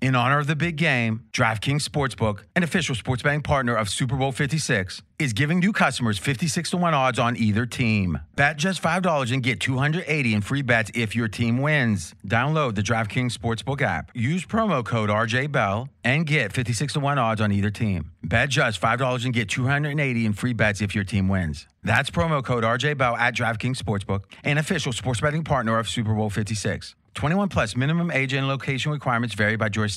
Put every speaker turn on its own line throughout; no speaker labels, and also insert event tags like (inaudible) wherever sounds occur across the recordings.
In honor of the big game, DraftKings Sportsbook, an official sports betting partner of Super Bowl 56, is giving new customers 56 to 1 odds on either team. Bet just $5 and get 280 in free bets if your team wins. Download the DraftKings Sportsbook app. Use promo code RJBell and get 56 to 1 odds on either team. Bet just $5 and get 280 in free bets if your team wins. That's promo code RJBell at DraftKings Sportsbook, an official sports betting partner of Super Bowl 56. 21 plus minimum age and location requirements vary by jurisdiction.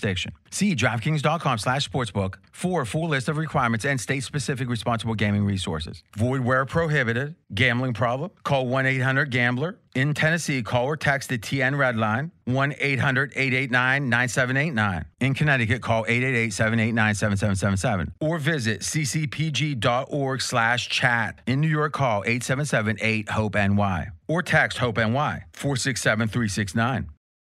See DraftKings.com slash sportsbook for a full list of requirements and state-specific responsible gaming resources. Void where prohibited. Gambling problem? Call 1-800-GAMBLER. In Tennessee, call or text the TN Red Line, 1-800-889-9789. In Connecticut, call 888-789-7777. Or visit ccpg.org slash chat. In New York, call 877-8-HOPE-NY. Or text HOPE-NY, 467-369.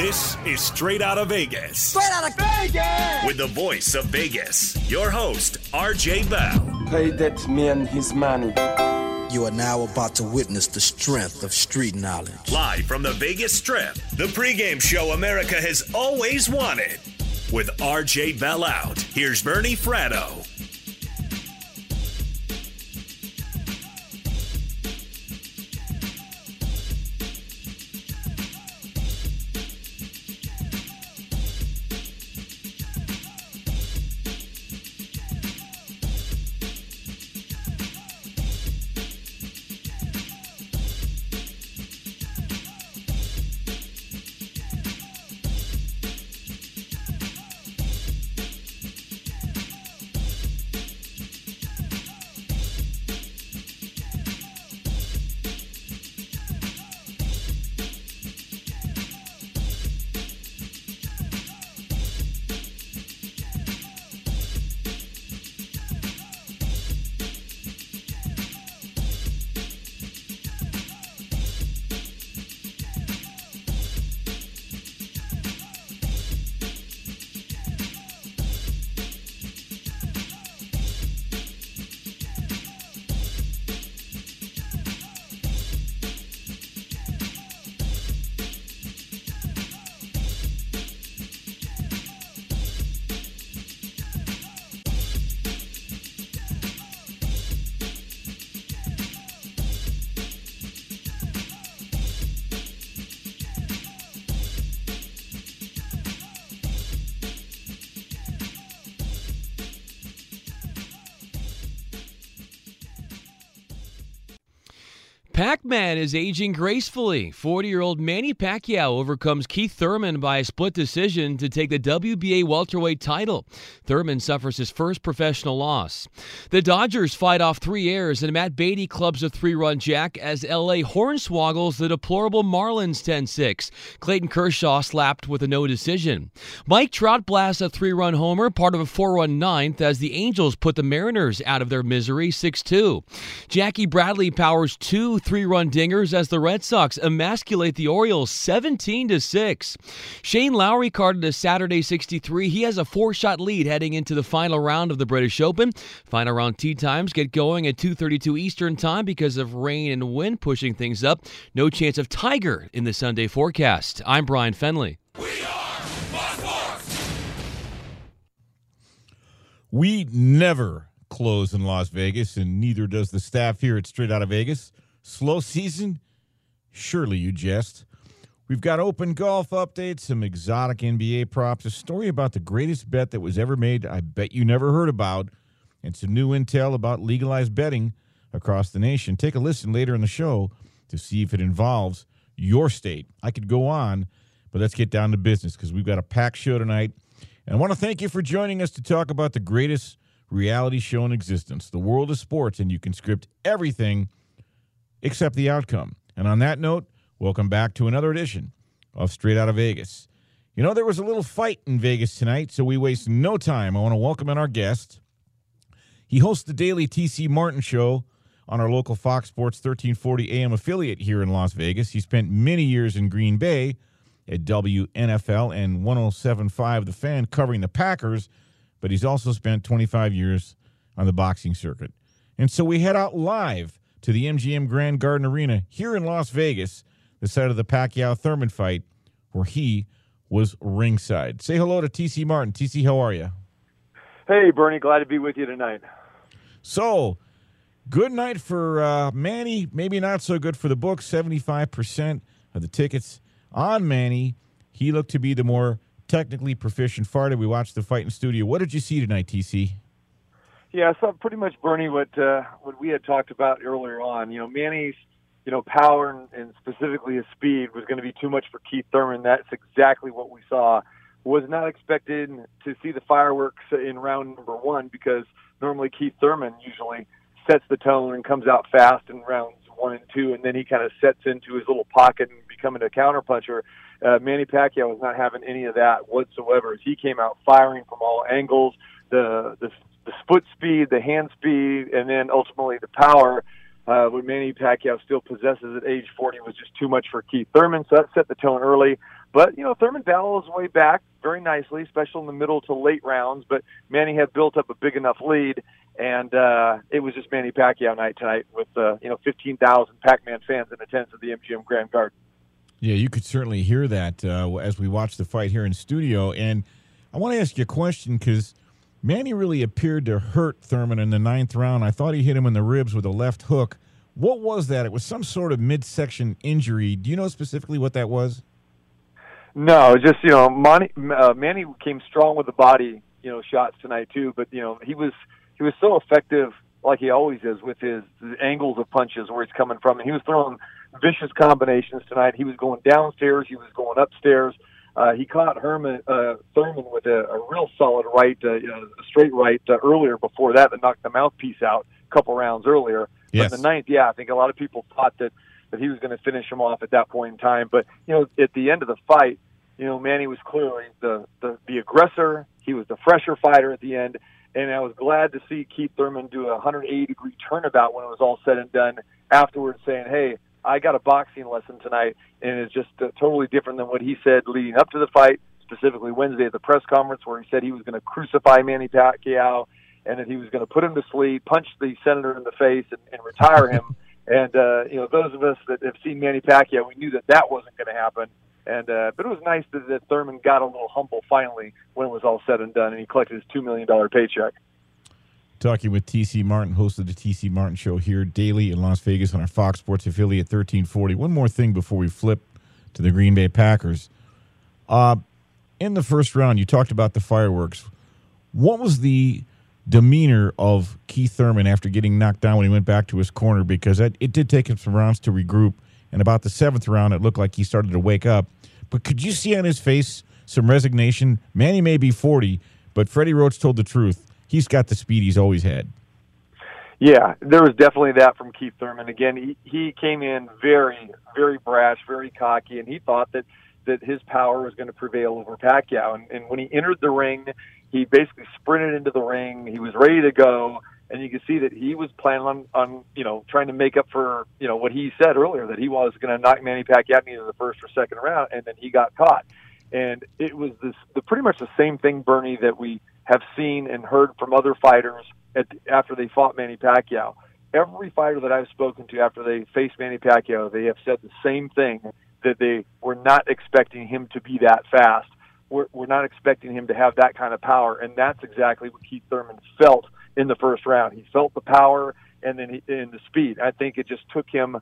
This is Straight Out of Vegas.
Straight out of Vegas!
With the voice of Vegas, your host, RJ Bell.
Pay that man his money.
You are now about to witness the strength of street knowledge.
Live from the Vegas Strip, the pregame show America has always wanted. With RJ Bell out, here's Bernie Fratto.
Pac Man is aging gracefully. 40 year old Manny Pacquiao overcomes Keith Thurman by a split decision to take the WBA welterweight title. Thurman suffers his first professional loss. The Dodgers fight off three airs, and Matt Beaty clubs a three run jack as LA hornswoggles the deplorable Marlins 10 6. Clayton Kershaw slapped with a no decision. Mike Trout blasts a three run homer, part of a 4 run ninth, as the Angels put the Mariners out of their misery 6 2. Jackie Bradley powers two three run dingers as the Red Sox emasculate the Orioles 17 to 6. Shane Lowry carded a Saturday 63. He has a four shot lead heading into the final round of the British Open. Final round tee times get going at 2:32 Eastern Time because of rain and wind pushing things up. No chance of Tiger in the Sunday forecast. I'm Brian Fenley.
We never close in Las Vegas, and neither does the staff here at Straight Out of Vegas. Slow season? Surely you jest. We've got open golf updates, some exotic NBA props, a story about the greatest bet that was ever made, I bet you never heard about, and some new intel about legalized betting across the nation. Take a listen later in the show to see if it involves your state. I could go on, but let's get down to business because we've got a packed show tonight. And I want to thank you for joining us to talk about the greatest reality show in existence, the world of sports, and you can script everything except the outcome. And on that note, welcome back to another edition of Straight Out of Vegas. You know, there was a little fight in Vegas tonight, so we waste no time. I want to welcome in our guest. He hosts the daily TC Martin show on our local Fox Sports 1340 AM affiliate here in Las Vegas. He spent many years in Green Bay at WNFL and 1075 The Fan covering the Packers, but he's also spent 25 years on the boxing circuit. And so we head out live to the MGM Grand Garden Arena here in Las Vegas, the site of the Pacquiao Thurman fight, where he was ringside. Say hello to TC Martin. TC, how are you?
Hey, Bernie, glad to be with you tonight.
So, good night for uh, Manny. Maybe not so good for the book. 75% of the tickets on Manny. He looked to be the more technically proficient fighter. We watched the fight in studio. What did you see tonight, TC?
Yeah, so pretty much Bernie what uh, what we had talked about earlier on. You know, Manny's you know power and, and specifically his speed was going to be too much for Keith Thurman. That's exactly what we saw. Was not expected to see the fireworks in round number one because normally Keith Thurman usually sets the tone and comes out fast in rounds one and two, and then he kind of sets into his little pocket and becoming a counterpuncher. Uh, Manny Pacquiao was not having any of that whatsoever. He came out firing from all angles, the the the split speed, the hand speed, and then ultimately the power, uh, Manny Pacquiao still possesses at age 40 was just too much for Keith Thurman. So that set the tone early. But, you know, Thurman battled his way back very nicely, especially in the middle to late rounds. But Manny had built up a big enough lead. And uh, it was just Manny Pacquiao night tonight with, uh, you know, 15,000 Pac Man fans in attendance at the MGM Grand Garden.
Yeah, you could certainly hear that uh, as we watch the fight here in studio. And I want to ask you a question because Manny really appeared to hurt Thurman in the ninth round. I thought he hit him in the ribs with a left hook. What was that? It was some sort of midsection injury. Do you know specifically what that was?
No, just you know, Manny, uh, Manny came strong with the body, you know, shots tonight too. But you know, he was he was so effective, like he always is, with his, his angles of punches where he's coming from, and he was throwing vicious combinations tonight. He was going downstairs, he was going upstairs. Uh, he caught Herman uh, Thurman with a, a real solid right, uh, a straight right uh, earlier before that that knocked the mouthpiece out a couple rounds earlier.
Yes.
But in the ninth, yeah, I think a lot of people thought that that he was going to finish him off at that point in time. But you know, at the end of the fight, you know, Manny was clearly the the, the aggressor. He was the fresher fighter at the end, and I was glad to see Keith Thurman do a 180 degree turnabout when it was all said and done. Afterwards, saying, "Hey, I got a boxing lesson tonight, and it's just uh, totally different than what he said leading up to the fight, specifically Wednesday at the press conference, where he said he was going to crucify Manny Pacquiao and that he was going to put him to sleep, punch the senator in the face, and, and retire him. (laughs) and uh, you know, those of us that have seen Manny Pacquiao, we knew that that wasn't going to happen. And uh, but it was nice that, that Thurman got a little humble finally when it was all said and done, and he collected his two million dollar paycheck
talking with TC Martin, host of the TC Martin Show here daily in Las Vegas on our Fox Sports affiliate 1340. One more thing before we flip to the Green Bay Packers. Uh, in the first round, you talked about the fireworks. What was the demeanor of Keith Thurman after getting knocked down when he went back to his corner because it, it did take him some rounds to regroup. And about the seventh round, it looked like he started to wake up. But could you see on his face some resignation? Manny may be 40, but Freddie Roach told the truth. He's got the speed he's always had.
Yeah, there was definitely that from Keith Thurman. Again, he, he came in very, very brash, very cocky, and he thought that that his power was going to prevail over Pacquiao. And, and when he entered the ring, he basically sprinted into the ring. He was ready to go, and you could see that he was planning on, on you know, trying to make up for you know what he said earlier that he was going to knock Manny Pacquiao in the first or second round, and then he got caught. And it was this the pretty much the same thing, Bernie, that we have seen and heard from other fighters at, after they fought Manny Pacquiao. Every fighter that I've spoken to after they faced Manny Pacquiao, they have said the same thing that they were not expecting him to be that fast. We're, we're not expecting him to have that kind of power, and that's exactly what Keith Thurman felt in the first round. He felt the power and then he, and the speed. I think it just took him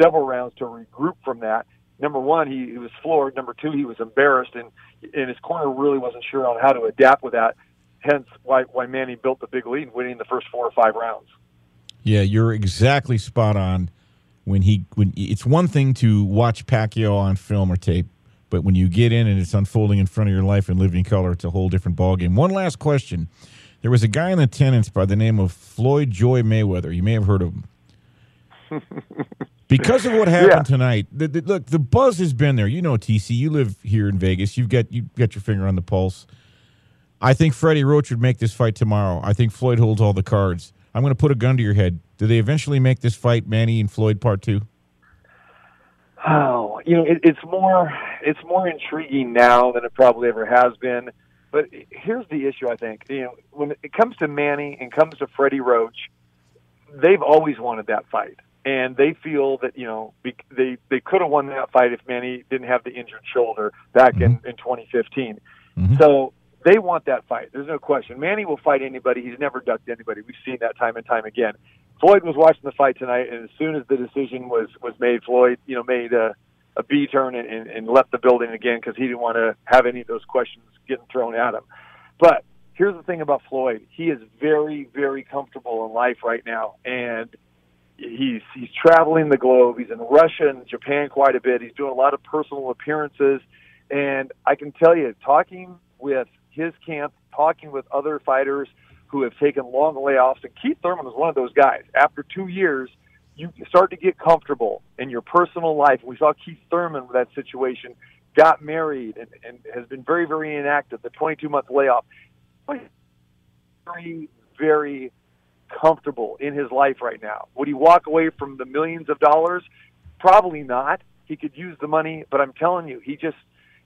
several rounds to regroup from that. Number one, he, he was floored. Number two, he was embarrassed, and and his corner really wasn't sure on how to adapt with that. Hence, why why Manny built the big lead, winning the first four or five rounds.
Yeah, you're exactly spot on. When he when it's one thing to watch Pacquiao on film or tape, but when you get in and it's unfolding in front of your life and living color, it's a whole different ballgame. One last question: There was a guy in attendance by the name of Floyd Joy Mayweather. You may have heard of him. (laughs) because of what happened yeah. tonight, the, the, look, the buzz has been there. You know, TC, you live here in Vegas. You've got you've got your finger on the pulse. I think Freddie Roach would make this fight tomorrow. I think Floyd holds all the cards. I'm going to put a gun to your head. Do they eventually make this fight Manny and Floyd part two?
Oh, you know, it, it's more it's more intriguing now than it probably ever has been. But here's the issue. I think you know when it comes to Manny and comes to Freddie Roach, they've always wanted that fight, and they feel that you know they they could have won that fight if Manny didn't have the injured shoulder back mm-hmm. in in 2015. Mm-hmm. So they want that fight. There's no question. Manny will fight anybody. He's never ducked anybody. We've seen that time and time again. Floyd was watching the fight tonight, and as soon as the decision was was made, Floyd, you know, made a a B turn and, and, and left the building again because he didn't want to have any of those questions getting thrown at him. But here's the thing about Floyd: he is very, very comfortable in life right now, and he's he's traveling the globe. He's in Russia and Japan quite a bit. He's doing a lot of personal appearances, and I can tell you, talking with his camp, talking with other fighters who have taken long layoffs. And Keith Thurman was one of those guys. After two years, you start to get comfortable in your personal life. We saw Keith Thurman with that situation, got married, and, and has been very, very inactive. The 22 month layoff. Very, very comfortable in his life right now. Would he walk away from the millions of dollars? Probably not. He could use the money, but I'm telling you, he just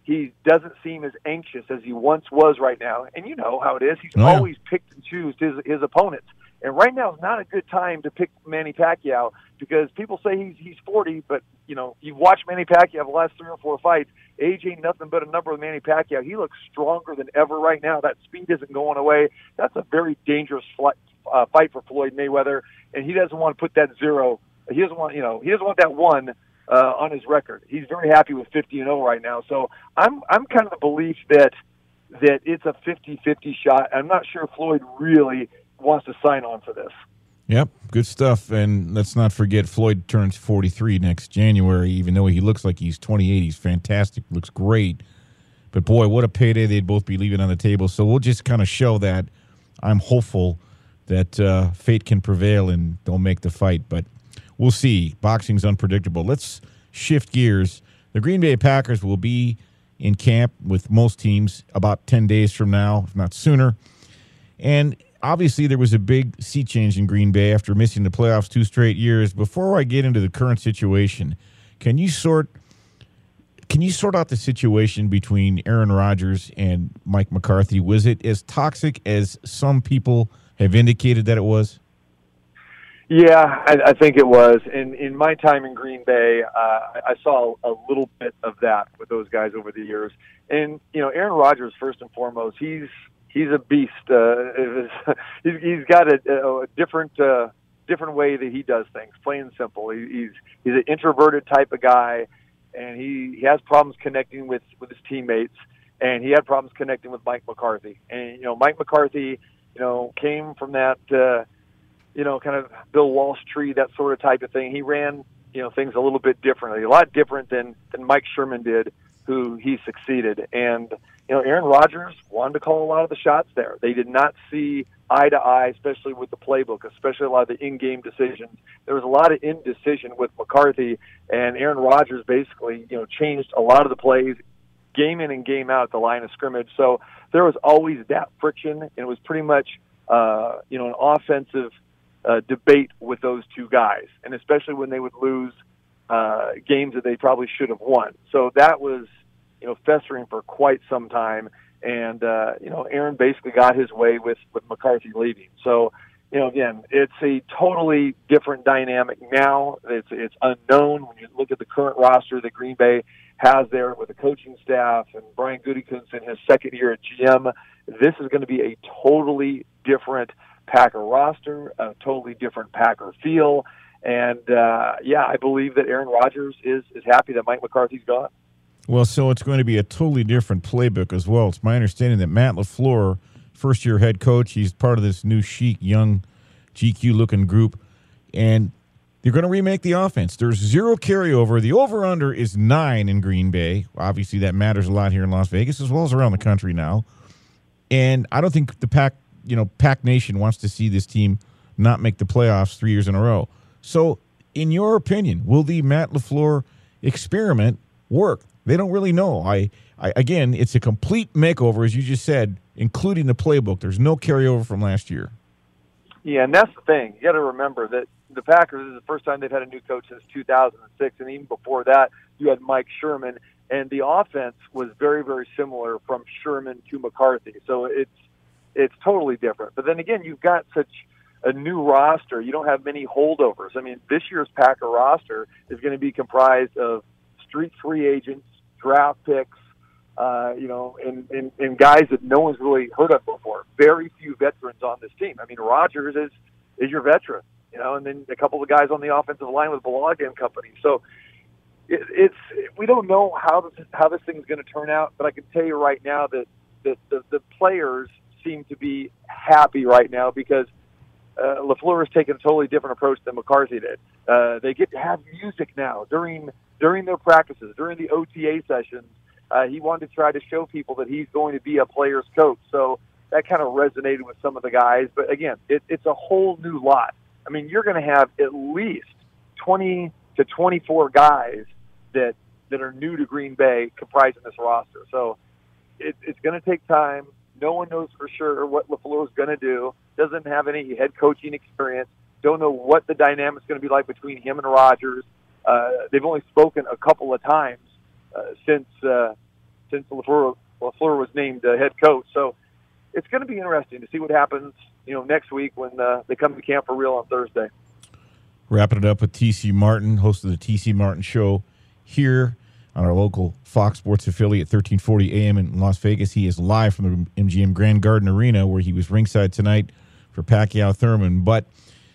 he doesn't seem as anxious as he once was right now. And you know how it is. He's oh, yeah. always picked and choose his his opponents. And right now is not a good time to pick Manny Pacquiao because people say he's he's 40, but you know you watch Manny Pacquiao the last three or four fights. Age ain't nothing but a number with Manny Pacquiao. He looks stronger than ever right now. That speed isn't going away. That's a very dangerous flight, uh, fight for Floyd Mayweather, and he doesn't want to put that zero. He doesn't want you know he doesn't want that one uh, on his record. He's very happy with 50 and 0 right now. So I'm I'm kind of the belief that that it's a 50-50 shot. I'm not sure Floyd really wants to sign on for this.
Yep, good stuff. And let's not forget Floyd turns 43 next January. Even though he looks like he's 28, he's fantastic. Looks great. But boy, what a payday they'd both be leaving on the table. So we'll just kind of show that I'm hopeful that uh, fate can prevail and they'll make the fight. But we'll see. Boxing's unpredictable. Let's shift gears. The Green Bay Packers will be in camp with most teams about 10 days from now, if not sooner. And obviously, there was a big sea change in Green Bay after missing the playoffs two straight years. Before I get into the current situation, can you sort can you sort out the situation between Aaron Rodgers and Mike McCarthy? Was it as toxic as some people have indicated that it was?
Yeah, I, I think it was. In in my time in Green Bay, uh, I saw a little bit of that with those guys over the years. And you know, Aaron Rodgers, first and foremost, he's he's a beast. Uh, (laughs) he's, he's got a, a different uh, different way that he does things. Plain and simple. He, he's he's an introverted type of guy, and he, he has problems connecting with with his teammates. And he had problems connecting with Mike McCarthy. And you know, Mike McCarthy you know, came from that, uh, you know, kind of Bill Walsh tree, that sort of type of thing. He ran, you know, things a little bit differently, a lot different than than Mike Sherman did, who he succeeded. And you know, Aaron Rodgers wanted to call a lot of the shots there. They did not see eye to eye, especially with the playbook, especially a lot of the in-game decisions. There was a lot of indecision with McCarthy, and Aaron Rodgers basically, you know, changed a lot of the plays, game in and game out at the line of scrimmage. So there was always that friction, and it was pretty much, uh, you know, an offensive uh, debate with those two guys, and especially when they would lose uh, games that they probably should have won. So that was, you know, festering for quite some time and uh, you know Aaron basically got his way with with McCarthy leaving. So you know again, it's a totally different dynamic now. It's it's unknown when you look at the current roster that Green Bay has there with the coaching staff and Brian Gutekunst in his second year at GM. This is going to be a totally different Packer roster, a totally different Packer feel. And uh, yeah, I believe that Aaron Rodgers is is happy that Mike McCarthy's gone.
Well, so it's going to be a totally different playbook as well. It's my understanding that Matt LaFleur, first year head coach, he's part of this new chic, young, GQ looking group, and they're going to remake the offense. There's zero carryover. The over under is nine in Green Bay. Obviously, that matters a lot here in Las Vegas as well as around the country now. And I don't think the Pack, you know, Pack Nation wants to see this team not make the playoffs three years in a row. So, in your opinion, will the Matt LaFleur experiment work? They don't really know. I, I again, it's a complete makeover, as you just said, including the playbook. There's no carryover from last year.
Yeah, and that's the thing. You got to remember that the Packers is the first time they've had a new coach since 2006, and even before that, you had Mike Sherman, and the offense was very, very similar from Sherman to McCarthy. So it's it's totally different. But then again, you've got such a new roster. You don't have many holdovers. I mean, this year's Packer roster is going to be comprised of street free agents draft picks, uh, you know, and, and, and guys that no one's really heard of before. Very few veterans on this team. I mean, Rodgers is is your veteran, you know, and then a couple of guys on the offensive line with Bulaga and company. So it, it's we don't know how this how this thing's going to turn out, but I can tell you right now that that the, the players seem to be happy right now because uh, Lafleur has taken a totally different approach than McCarthy did. Uh, they get to have music now during during their practices, during the OTA sessions, uh, he wanted to try to show people that he's going to be a player's coach. So that kind of resonated with some of the guys. But again, it, it's a whole new lot. I mean, you're going to have at least 20 to 24 guys that that are new to Green Bay comprising this roster. So it, it's going to take time. No one knows for sure what LaFleur is going to do. Doesn't have any head coaching experience. Don't know what the dynamic's going to be like between him and Rodgers. Uh, they've only spoken a couple of times uh, since uh, since Lafleur, Lafleur was named uh, head coach. So it's going to be interesting to see what happens. You know, next week when uh, they come to camp for real on Thursday.
Wrapping it up with TC Martin, host of the TC Martin Show here on our local Fox Sports affiliate, 1340 AM in Las Vegas. He is live from the MGM Grand Garden Arena where he was ringside tonight for Pacquiao Thurman. But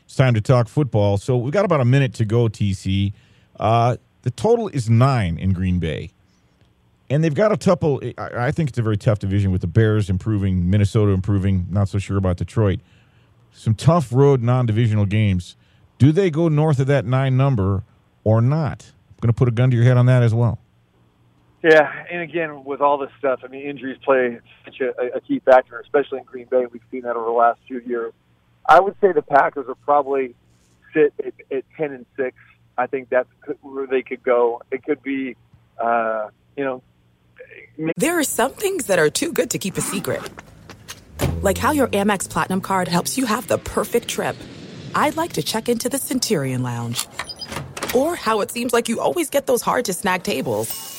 it's time to talk football. So we've got about a minute to go, TC. Uh, the total is nine in Green Bay. And they've got a couple. I think it's a very tough division with the Bears improving, Minnesota improving. Not so sure about Detroit. Some tough road non divisional games. Do they go north of that nine number or not? I'm going to put a gun to your head on that as well.
Yeah, and again, with all this stuff, I mean, injuries play such a, a key factor, especially in Green Bay. We've seen that over the last few years. I would say the Packers are probably sit at, at ten and six I think that's where they could go. It could be, uh, you know.
There are some things that are too good to keep a secret, like how your Amex Platinum card helps you have the perfect trip. I'd like to check into the Centurion Lounge, or how it seems like you always get those hard to snag tables.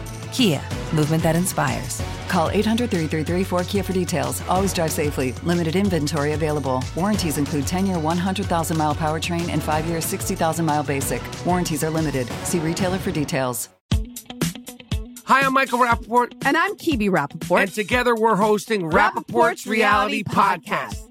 Kia, movement that inspires.
Call 800 333 4KIA for details. Always drive safely. Limited inventory available. Warranties include 10 year 100,000 mile powertrain and 5 year 60,000 mile basic. Warranties are limited. See retailer for details.
Hi, I'm Michael Rapaport.
And I'm Kibi Rapaport.
And together we're hosting Rapaport's, Rapaport's Reality, Reality Podcast. Podcast.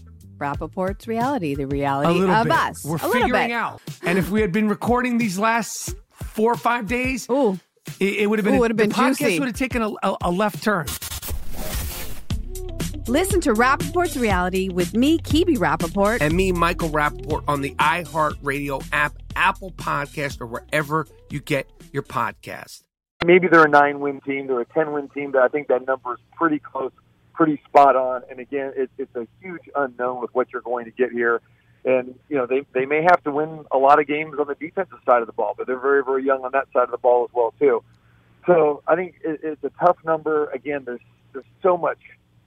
Rapaport's reality, the reality of
bit.
us.
We're
a
figuring out. And if we had been recording these last four or five days, Ooh. It, it would have been,
Ooh, would have been
the podcast
juicy.
would have taken a, a, a left turn.
Listen to Rapaport's reality with me, Kibi Rapaport.
And me, Michael Rapaport, on the iHeartRadio app, Apple Podcast, or wherever you get your podcast.
Maybe they're a nine win team, they're a 10 win team, but I think that number is pretty close pretty spot on. And again, it, it's a huge unknown with what you're going to get here. And you know they they may have to win a lot of games on the defensive side of the ball, but they're very very young on that side of the ball as well too. So I think it, it's a tough number. Again, there's there's so much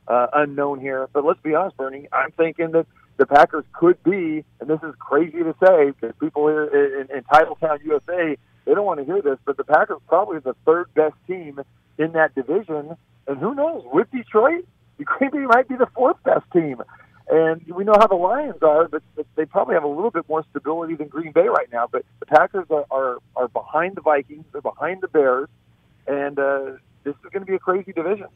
uh, unknown here. But let's be honest, Bernie. I'm thinking that the Packers could be, and this is crazy to say because people here in, in Titletown, USA, they don't want to hear this, but the Packers probably the third best team in that division. And who knows, with Detroit, Green Bay might be the fourth best team. And we know how the Lions are, but, they probably have a little bit more stability than Green Bay right now. But the Packers are are, are behind the Vikings, they're behind the Bears, and uh, this is going to be a crazy division.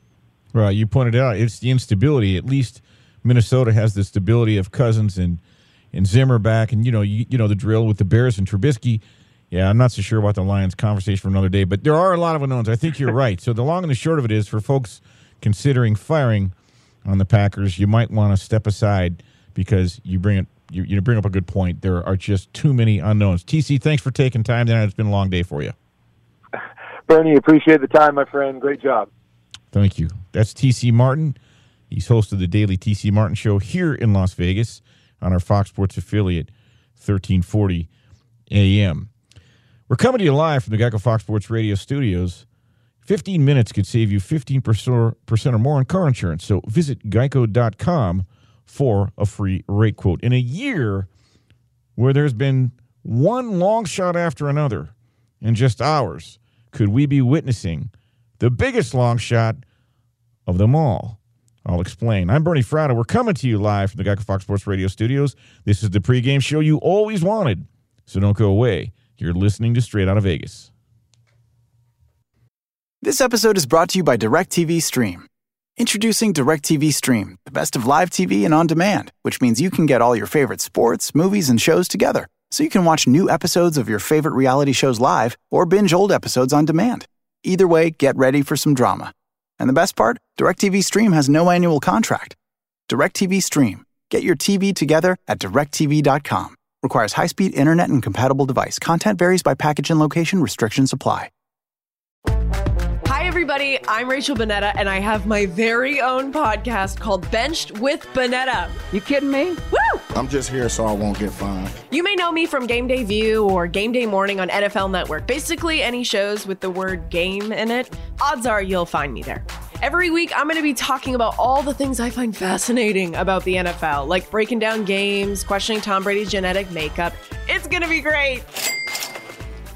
Right, you pointed out it's the instability. At least Minnesota has the stability of Cousins and and Zimmer back, and you know you, you know the drill with the Bears and Trubisky. Yeah, I'm not so sure about the Lions conversation for another day, but there are a lot of unknowns. I think you're (laughs) right. So the long and the short of it is for folks considering firing on the Packers, you might want to step aside because you bring it. You, you bring up a good point. There are just too many unknowns. TC, thanks for taking time. Then it's been a long day for you.
Bernie, appreciate the time, my friend. Great job.
Thank you. That's TC Martin. He's host of the daily TC Martin Show here in Las Vegas on our Fox Sports affiliate, 1340 AM. We're coming to you live from the Geico Fox Sports Radio studios. 15 minutes could save you 15% or more on car insurance. So visit geico.com for a free rate quote. In a year where there's been one long shot after another in just hours, could we be witnessing the biggest long shot of them all? I'll explain. I'm Bernie Fratto. We're coming to you live from the Geico Fox Sports Radio studios. This is the pregame show you always wanted. So don't go away. You're listening to Straight Out of Vegas.
This episode is brought to you by DirecTV Stream. Introducing DirecTV Stream, the best of live TV and on demand, which means you can get all your favorite sports, movies, and shows together. So you can watch new episodes of your favorite reality shows live or binge old episodes on demand. Either way, get ready for some drama. And the best part? DirecTV Stream has no annual contract. DirecTV Stream. Get your TV together at directv.com. Requires high speed internet and compatible device. Content varies by package and location, restrictions apply.
Hi, everybody. I'm Rachel Bonnetta, and I have my very own podcast called Benched with Bonnetta.
You kidding me?
Woo!
I'm just here so I won't get fined.
You may know me from Game Day View or Game Day Morning on NFL Network. Basically, any shows with the word game in it, odds are you'll find me there. Every week, I'm going to be talking about all the things I find fascinating about the NFL, like breaking down games, questioning Tom Brady's genetic makeup. It's going to be great.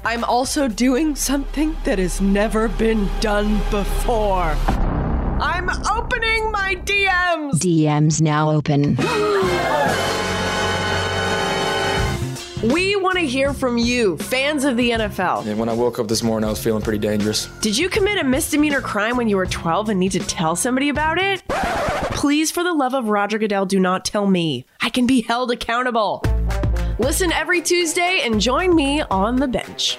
I'm also doing something that has never been done before. I'm opening my DMs.
DMs now open.
We want to hear from you, fans of the NFL.
And when I woke up this morning, I was feeling pretty dangerous.
Did you commit a misdemeanor crime when you were 12 and need to tell somebody about it? Please, for the love of Roger Goodell, do not tell me. I can be held accountable. Listen every Tuesday and join me on the bench.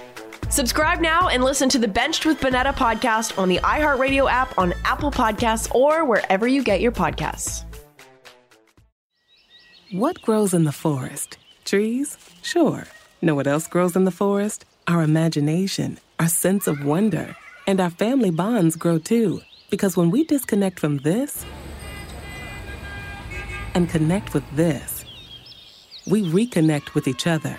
Subscribe now and listen to the Benched with Bonnetta podcast on the iHeartRadio app, on Apple Podcasts, or wherever you get your podcasts.
What grows in the forest? Trees? Sure. Know what else grows in the forest? Our imagination, our sense of wonder, and our family bonds grow too. Because when we disconnect from this and connect with this, we reconnect with each other.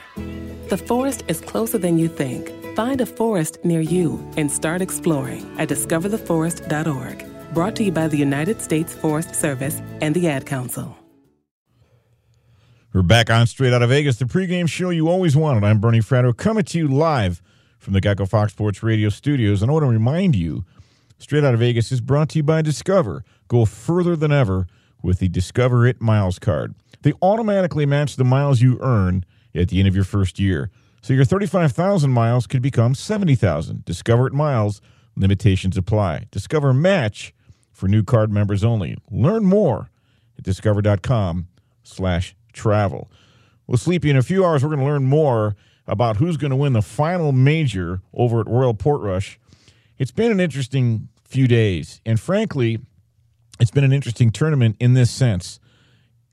The forest is closer than you think. Find a forest near you and start exploring at discovertheforest.org. Brought to you by the United States Forest Service and the Ad Council.
We're back on Straight Out of Vegas, the pregame show you always wanted. I'm Bernie Fratto, coming to you live from the Geico Fox Sports Radio studios. And I want to remind you, Straight Out of Vegas is brought to you by Discover. Go further than ever with the Discover It Miles card. They automatically match the miles you earn at the end of your first year. So your 35,000 miles could become 70,000. Discover Miles, limitations apply. Discover Match for new card members only. Learn more at discover.com slash travel. Well, Sleepy, in a few hours, we're going to learn more about who's going to win the final major over at Royal Portrush. It's been an interesting few days, and frankly, it's been an interesting tournament in this sense.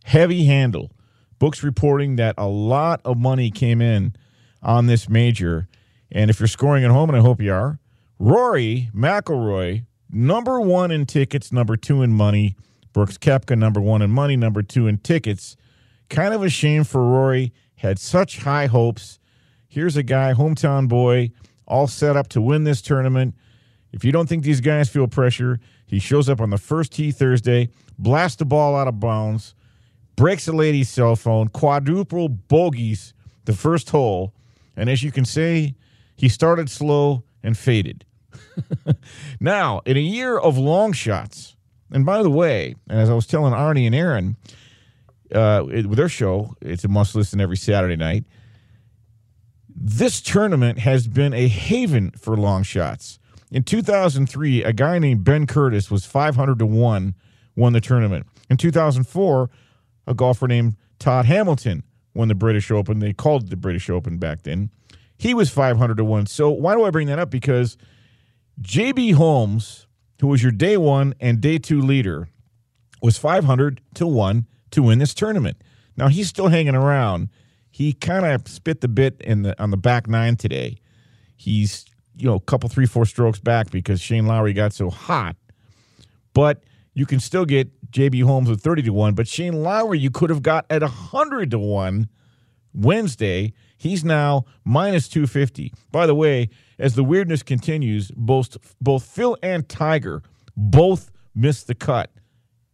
Heavy handle. Books reporting that a lot of money came in on this major. And if you're scoring at home, and I hope you are, Rory McIlroy, number one in tickets, number two in money. Brooks Koepka, number one in money, number two in tickets. Kind of a shame for Rory. Had such high hopes. Here's a guy, hometown boy, all set up to win this tournament. If you don't think these guys feel pressure, he shows up on the first tee Thursday, blasts the ball out of bounds, breaks a lady's cell phone, quadruple bogeys the first hole. And as you can say, he started slow and faded. (laughs) now, in a year of long shots, and by the way, and as I was telling Arnie and Aaron, uh, with their show, it's a must listen every Saturday night. This tournament has been a haven for long shots. In 2003, a guy named Ben Curtis was 500 to 1, won the tournament. In 2004, a golfer named Todd Hamilton won the British Open. They called it the British Open back then. He was 500 to 1. So why do I bring that up? Because JB Holmes, who was your day one and day two leader, was 500 to 1 to win this tournament. Now he's still hanging around. He kind of spit the bit in the on the back nine today. He's you know a couple three four strokes back because Shane Lowry got so hot. But you can still get JB Holmes with 30 to 1, but Shane Lowry you could have got at 100 to 1 Wednesday. He's now minus 250. By the way, as the weirdness continues, both both Phil and Tiger both missed the cut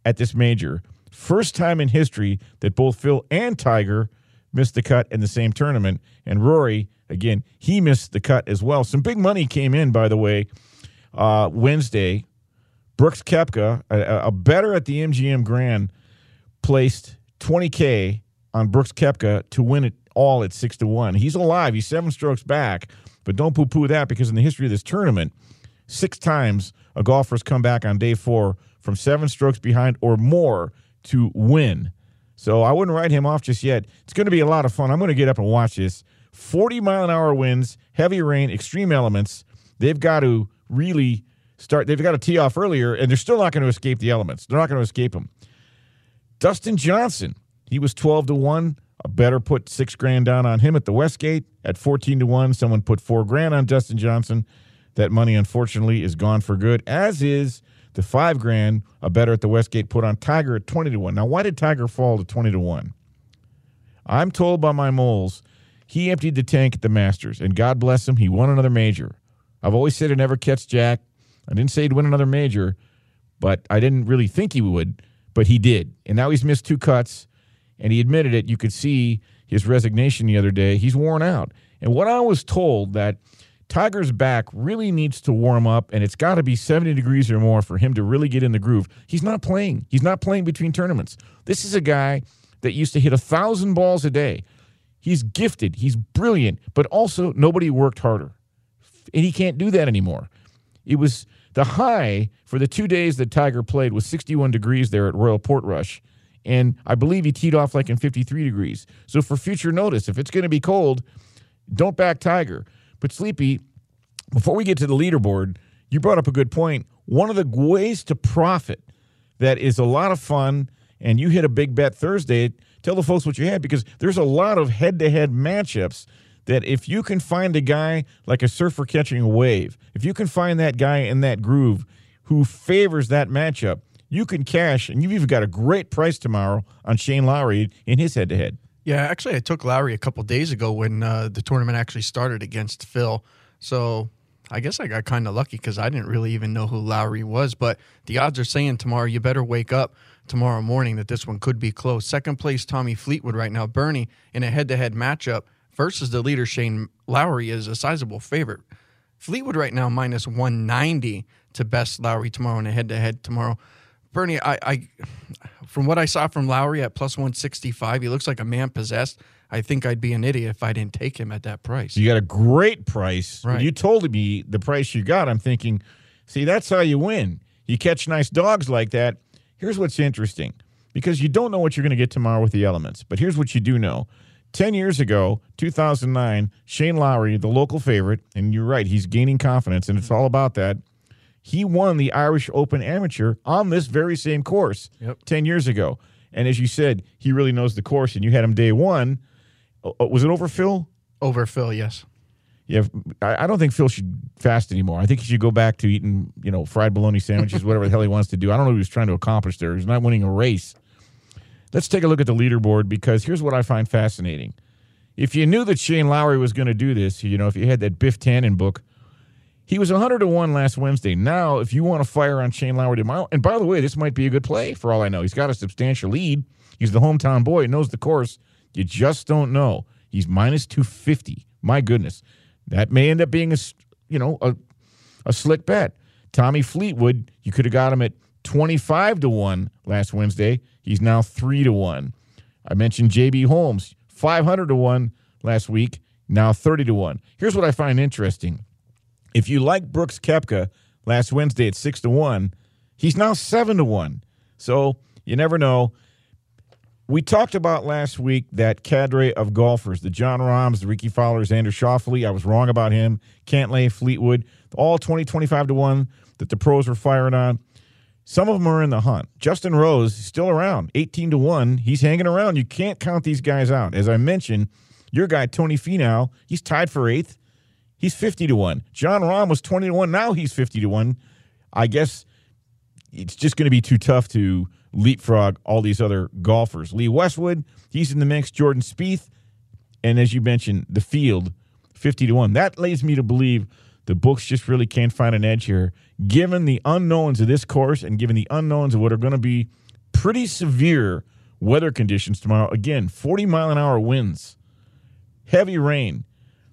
at this major. First time in history that both Phil and Tiger missed the cut in the same tournament. And Rory, again, he missed the cut as well. Some big money came in, by the way, uh, Wednesday. Brooks Koepka, a, a better at the MGM Grand, placed 20K on Brooks Koepka to win it all at 6 to 1. He's alive. He's seven strokes back, but don't poo poo that because in the history of this tournament, six times a golfer's come back on day four from seven strokes behind or more to win. So I wouldn't write him off just yet. It's going to be a lot of fun. I'm going to get up and watch this. 40 mile an hour winds, heavy rain, extreme elements. They've got to really start. They've got to tee off earlier, and they're still not going to escape the elements. They're not going to escape them. Dustin Johnson, he was 12 to 1. A better put six grand down on him at the Westgate at 14 to 1. Someone put four grand on Dustin Johnson. That money, unfortunately, is gone for good, as is the five grand a better at the Westgate put on Tiger at 20 to 1. Now, why did Tiger fall to 20 to 1? I'm told by my moles he emptied the tank at the Masters, and God bless him, he won another major. I've always said he'd never catch Jack. I didn't say he'd win another major, but I didn't really think he would, but he did. And now he's missed two cuts, and he admitted it. You could see his resignation the other day. He's worn out. And what I was told that Tiger's back really needs to warm up, and it's got to be 70 degrees or more for him to really get in the groove. He's not playing. He's not playing between tournaments. This is a guy that used to hit a thousand balls a day. He's gifted. He's brilliant, but also nobody worked harder, and he can't do that anymore. It was the high for the two days that Tiger played was 61 degrees there at Royal Portrush. And I believe he teed off like in 53 degrees. So for future notice, if it's going to be cold, don't back Tiger. But Sleepy, before we get to the leaderboard, you brought up a good point. One of the ways to profit that is a lot of fun, and you hit a big bet Thursday. Tell the folks what you had because there's a lot of head to head matchups that if you can find a guy like a surfer catching a wave, if you can find that guy in that groove who favors that matchup, you can cash, and you've even got a great price tomorrow on Shane Lowry in his head to head.
Yeah, actually, I took Lowry a couple days ago when uh, the tournament actually started against Phil. So I guess I got kind of lucky because I didn't really even know who Lowry was. But the odds are saying tomorrow you better wake up tomorrow morning that this one could be close. Second place, Tommy Fleetwood right now. Bernie in a head to head matchup versus the leader, Shane Lowry, is a sizable favorite. Fleetwood right now minus 190 to best Lowry tomorrow in a head to head tomorrow. Bernie, I, I, from what I saw from Lowry at plus 165, he looks like a man possessed. I think I'd be an idiot if I didn't take him at that price.
You got a great price.
Right.
When you told me the price you got, I'm thinking, see, that's how you win. You catch nice dogs like that. Here's what's interesting because you don't know what you're going to get tomorrow with the elements, but here's what you do know. 10 years ago, 2009, Shane Lowry, the local favorite, and you're right, he's gaining confidence, and it's all about that. He won the Irish Open Amateur on this very same course
Yep.
10 years ago. And as you said, he really knows the course, and you had him day one. Uh, uh, was it over Phil?
Over Phil, yes.
Yeah, I I don't think Phil should fast anymore. I think he should go back to eating, you know, fried bologna sandwiches, whatever the hell he wants to do. I don't know what he was trying to accomplish there. He's not winning a race. Let's take a look at the leaderboard because here's what I find fascinating. If you knew that Shane Lowry was going to do this, you know, if you had that Biff Tannen book, he was 100 to 1 last Wednesday. Now, if you want to fire on Shane Lowry tomorrow, and by the way, this might be a good play for all I know. He's got a substantial lead. He's the hometown boy, knows the course. You just don't know. He's minus 250. My goodness. That may end up being a, you know, a, a slick bet. Tommy Fleetwood, you could have got him at 25 to 1 last Wednesday. He's now 3 to 1. I mentioned JB Holmes, 500 to 1 last week, now 30 to 1. Here's what I find interesting. If you like Brooks Koepka last Wednesday at 6 to 1, he's now 7 to 1. So, you never know. We talked about last week that cadre of golfers, the Jon Rahms, the Ricky Fowlers, Xander Schauffele. I was wrong about him. Cantlay, Fleetwood, all 20, 25 to 1 that the pros were firing on. Some of them are in the hunt. Justin Rose is still around, 18 to 1. He's hanging around. You can't count these guys out. As I mentioned, your guy, Tony Finau, he's tied for eighth. He's 50 to 1. Jon Rahm was 20 to 1. Now he's 50 to 1. I guess it's just going to be too tough to leapfrog all these other golfers. Lee Westwood, he's in the mix. Jordan Spieth, and as you mentioned, the field, 50 to 1. That leads me to believe the books just really can't find an edge here, given the unknowns of this course and given the unknowns of what are going to be pretty severe weather conditions tomorrow. Again, 40 mile an hour winds, heavy rain.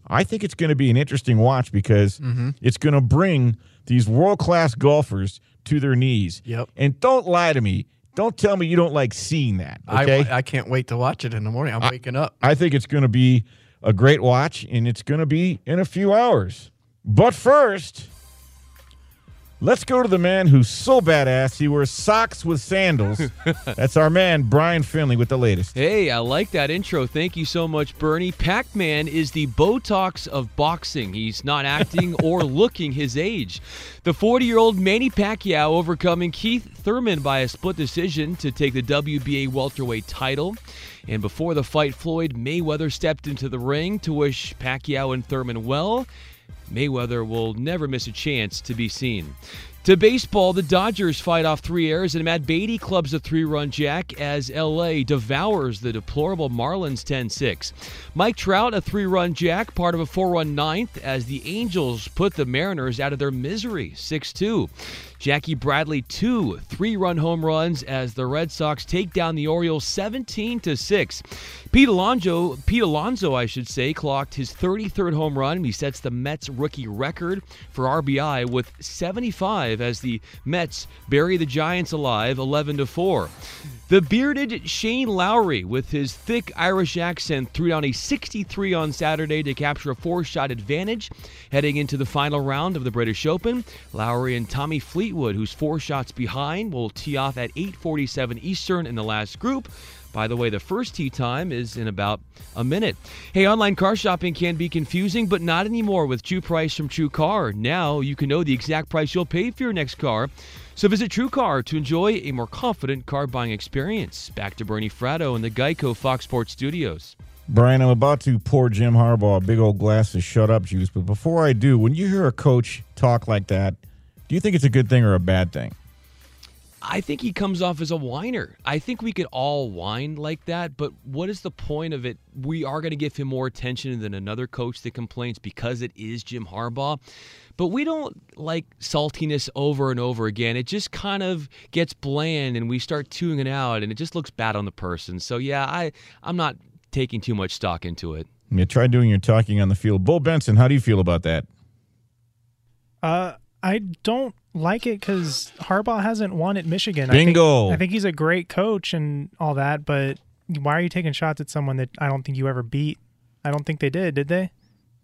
I think it's going to be an interesting watch because
Mhm.
it's going to bring these world class golfers to their knees.
Yep.
And don't lie to me. Don't tell me you don't like seeing that. Okay.
I, I can't wait to watch it in the morning. I'm waking up.
I think it's going to be a great watch, and it's going to be in a few hours. But first, let's go to the man who's so badass he wears socks with sandals. (laughs) That's our man, Brian Finley, with the latest.
Hey, I like that intro. Thank you so much, Bernie. Pac Man is the Botox of boxing. He's not acting (laughs) or looking his age. The 40 year old Manny Pacquiao overcoming Keith Thurman by a split decision to take the WBA welterweight title. And before the fight, Floyd Mayweather stepped into the ring to wish Pacquiao and Thurman well. Mayweather will never miss a chance to be seen. To baseball, the Dodgers fight off three errors, and Matt Beaty clubs a three run jack as LA devours the deplorable Marlins 10 6. Mike Trout, a three run jack, part of a four run ninth, as the Angels put the Mariners out of their misery 6 2. Jackie Bradley two three-run home runs as the Red Sox take down the Orioles 17 to 6. Pete Alonso, Pete Alonso, I should say, clocked his 33rd home run. He sets the Mets rookie record for RBI with 75 as the Mets bury the Giants alive 11 to 4. The bearded Shane Lowry, with his thick Irish accent, threw down a 63 on Saturday to capture a four shot advantage heading into the final round of the British Open. Lowry and Tommy Fleetwood, who's four shots behind, will tee off at 8:47 Eastern in the last group. By the way, the first tee time is in about a minute. Hey, online car shopping can be confusing, but not anymore with True Price from True Car. Now you can know the exact price you'll pay for your next car. So visit True Car to enjoy a more confident car buying experience. Back to Bernie Fratto in the Geico Fox Sports Studios.
Brian, I'm about to pour Jim Harbaugh a big old glass of shut up juice, but before I do, when you hear a coach talk like that, do you think it's a good thing or a bad thing?
I think he comes off as a whiner. I think we could all whine like that, but what is the point of it? We are going to give him more attention than another coach that complains because it is Jim Harbaugh. But we don't like saltiness over and over again. It just kind of gets bland and we start tuning it out and it just looks bad on the person. So yeah, I I'm not taking too much stock into it.
Yeah, try doing your talking on the field. Bull Benson, how do you feel about that?
Uh I don't like it because Harbaugh hasn't won at Michigan.
Bingo.
I think, I think he's a great coach and all that, but why are you taking shots at someone that I don't think you ever beat? I don't think they did, did they?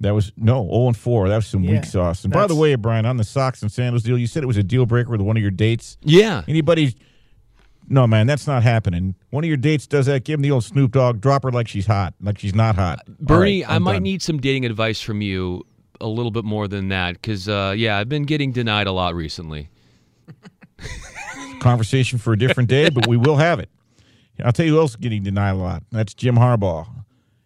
That was no 0 and 4. That was some
Yeah,
weak sauce. And by the way, Brian, on the socks and sandals deal, you said it was a deal breaker with one of your dates.
Yeah.
Anybody? No, man, that's not happening. One of your dates does that. Give him the old Snoop Dogg. Drop her like she's hot, like she's not hot.
Bernie,
right,
I might
done.
need some dating advice from you a little bit more than that because, uh, yeah, I've been getting denied a lot recently. (laughs)
conversation for a different day, but we will have it. I'll tell you who else is getting denied a lot. That's Jim Harbaugh.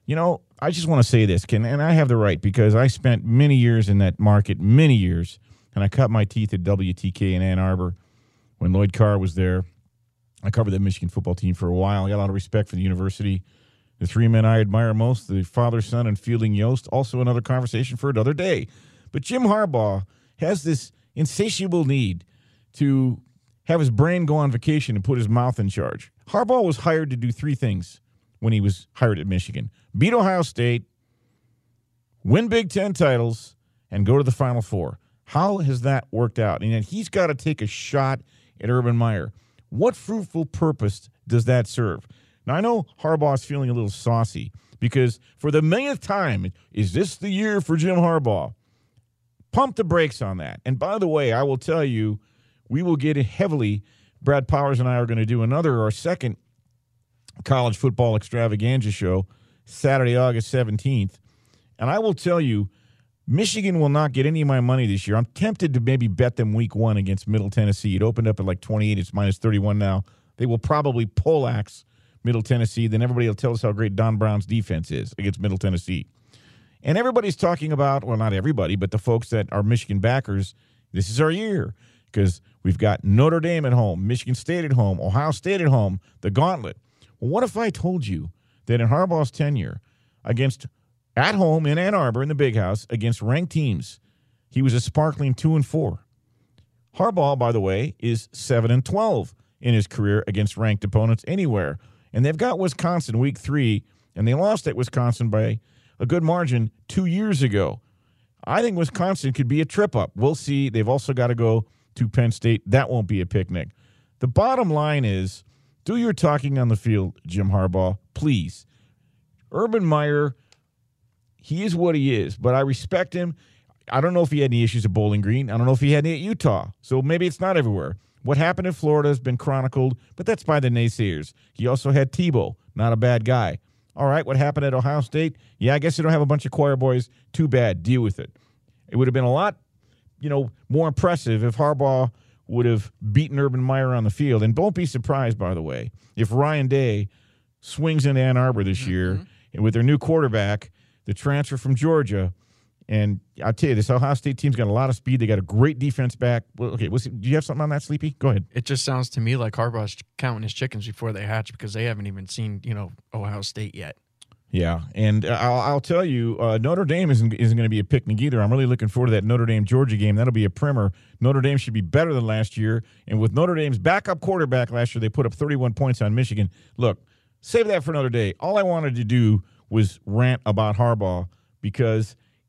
You know, I just want to say this, and I have the right because I spent many years in that market, many years, and I cut my teeth at WTK in Ann Arbor when Lloyd Carr was there. I covered the Michigan football team for a while. I got a lot of respect for the university. The three men I admire most, the father, son, and Fielding Yost, also another conversation for another day. But Jim Harbaugh has this insatiable need to have his brain go on vacation and put his mouth in charge. Harbaugh was hired to do three things when he was hired at Michigan beat Ohio State, win Big Ten titles, and go to the Final Four. How has that worked out? And he's got to take a shot at Urban Meyer. What fruitful purpose does that serve? Now, I know Harbaugh's feeling a little saucy because for the millionth time, is this the year for Jim Harbaugh? Pump the brakes on that. And by the way, I will tell you, we will get it heavily. Brad Powers and I are going to do another, our second college football extravaganza show Saturday, August 17th. And I will tell you, Michigan will not get any of my money this year. I'm tempted to maybe bet them week one against Middle Tennessee. It opened up at like 28, it's minus 31 now. They will probably poleaxe Middle Tennessee. Then everybody will tell us how great Don Brown's defense is against Middle Tennessee. And everybody's talking about, well, not everybody, but the folks that are Michigan backers, this is our year because we've got Notre Dame at home, Michigan State at home, Ohio State at home, the gauntlet. Well, what if I told you that in Harbaugh's tenure against at home in Ann Arbor in the big house against ranked teams, he was a sparkling two and four. Harbaugh, by the way, is seven and twelve in his career against ranked opponents anywhere. And they've got Wisconsin week three, and they lost at Wisconsin by a good margin two years ago. I think Wisconsin could be a trip up. We'll see. They've also got to go to Penn State. That won't be a picnic. The bottom line is do your talking on the field, Jim Harbaugh, please. Urban Meyer, he is what he is, but I respect him. I don't know if he had any issues at Bowling Green. I don't know if he had any at Utah. So maybe it's not everywhere. What happened in Florida has been chronicled, but that's by the naysayers. He also had Tebow, not a bad guy. All right, what happened at Ohio State? Yeah, I guess you don't have a bunch of choir boys. Too bad. Deal with it. It would have been a lot, you know, more impressive if Harbaugh would have beaten Urban Meyer on the field. And don't be surprised, by the way, if Ryan Day swings into Ann Arbor this year and with their new quarterback, the transfer from Georgia, And I'll tell you, this Ohio State team's got a lot of speed. They got a great defense back. Well, okay, do you have something on that, Sleepy? Go ahead.
It just sounds to me like Harbaugh's counting his chickens before they hatch because they haven't even seen, you know, Ohio State yet.
Yeah, and I'll, I'll tell you, uh, Notre Dame isn't isn't going to be a picnic either. I'm really looking forward to that Notre Dame Georgia game. That'll be a primer. Notre Dame should be better than last year, and with Notre Dame's backup quarterback last year, they put up 31 points on Michigan. Look, save that for another day. All I wanted to do was rant about Harbaugh because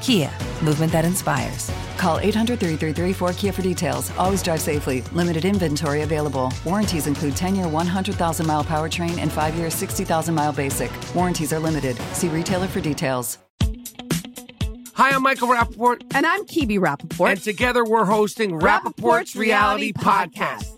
Kia, movement that inspires.
Call 800 333 4KIA for details. Always drive safely. Limited inventory available. Warranties include 10 year 100,000 mile powertrain and 5 year 60,000 mile basic. Warranties are limited. See retailer for details.
Hi, I'm Michael Rapaport.
And I'm Kibi Rapaport.
And together we're hosting Rapaport's, Reality Podcast.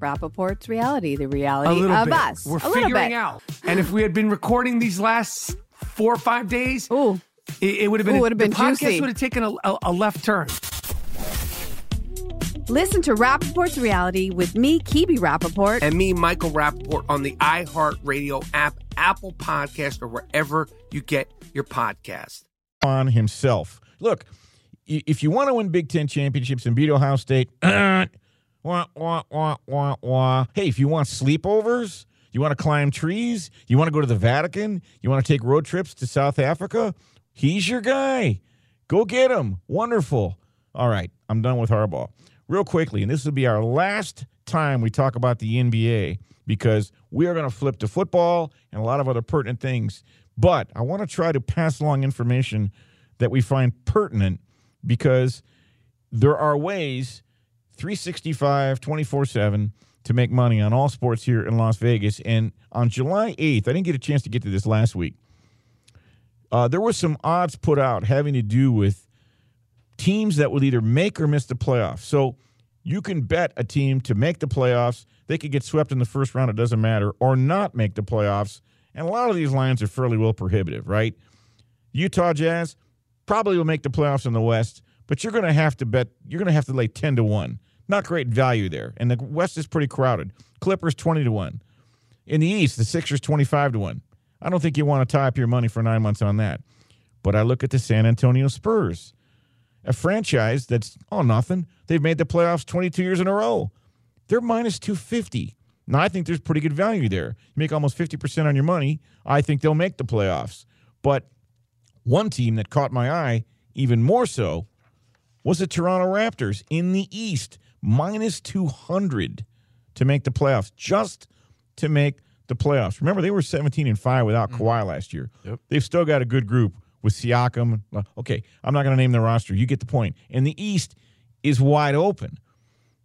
Rapaport's reality, the reality
of
bit. us.
We're
a
figuring out. And if we had been recording these last four or five days,
Ooh.
it, it would have been,
Ooh, would have been
the podcast
juicy.
would have taken a, a, a left turn.
Listen to Rapaport's reality with me, Kibi Rapaport.
And me, Michael Rapaport, on the iHeartRadio app, Apple Podcast, or wherever you get your podcast.
On himself. Look, if you want to win Big Ten championships and beat Ohio State, (clears throat) wah, wah, wah, wah, wah. Hey, if you want sleepovers, you want to climb trees, you want to go to the Vatican, you want to take road trips to South Africa, he's your guy. Go get him. Wonderful. All right, I'm done with Harbaugh. Real quickly, and this will be our last time we talk about the NBA because we are going to flip to football and a lot of other pertinent things. But I want to try to pass along information that we find pertinent because there are ways 365 24 7 to make money on all sports here in Las Vegas. And on July 8th, I didn't get a chance to get to this last week. Uh, there were some odds put out having to do with teams that would either make or miss the playoffs. So you can bet a team to make the playoffs. They could get swept in the first round, it doesn't matter, or not make the playoffs. And a lot of these lines are fairly well prohibitive, right? Utah Jazz probably will make the playoffs in the West, but you're going to have to bet, you're going to have to lay 10 to 1. Not great value there. And the West is pretty crowded. Clippers 20 to 1. In the East, the Sixers 25 to 1. I don't think you want to tie up your money for nine months on that. But I look at the San Antonio Spurs, a franchise that's, oh, nothing. They've made the playoffs 22 years in a row. They're minus 250. Now, I think there's pretty good value there. You make almost 50% on your money. I think they'll make the playoffs. But one team that caught my eye even more so was the Toronto Raptors in the East, minus 200 to make the playoffs, just to make the playoffs. Remember, they were 17 and 5 without Kawhi last year.
Yep.
They've still got a good group with Siakam. Uh, Okay, I'm not going to name the roster. You get the point. And the East is wide open.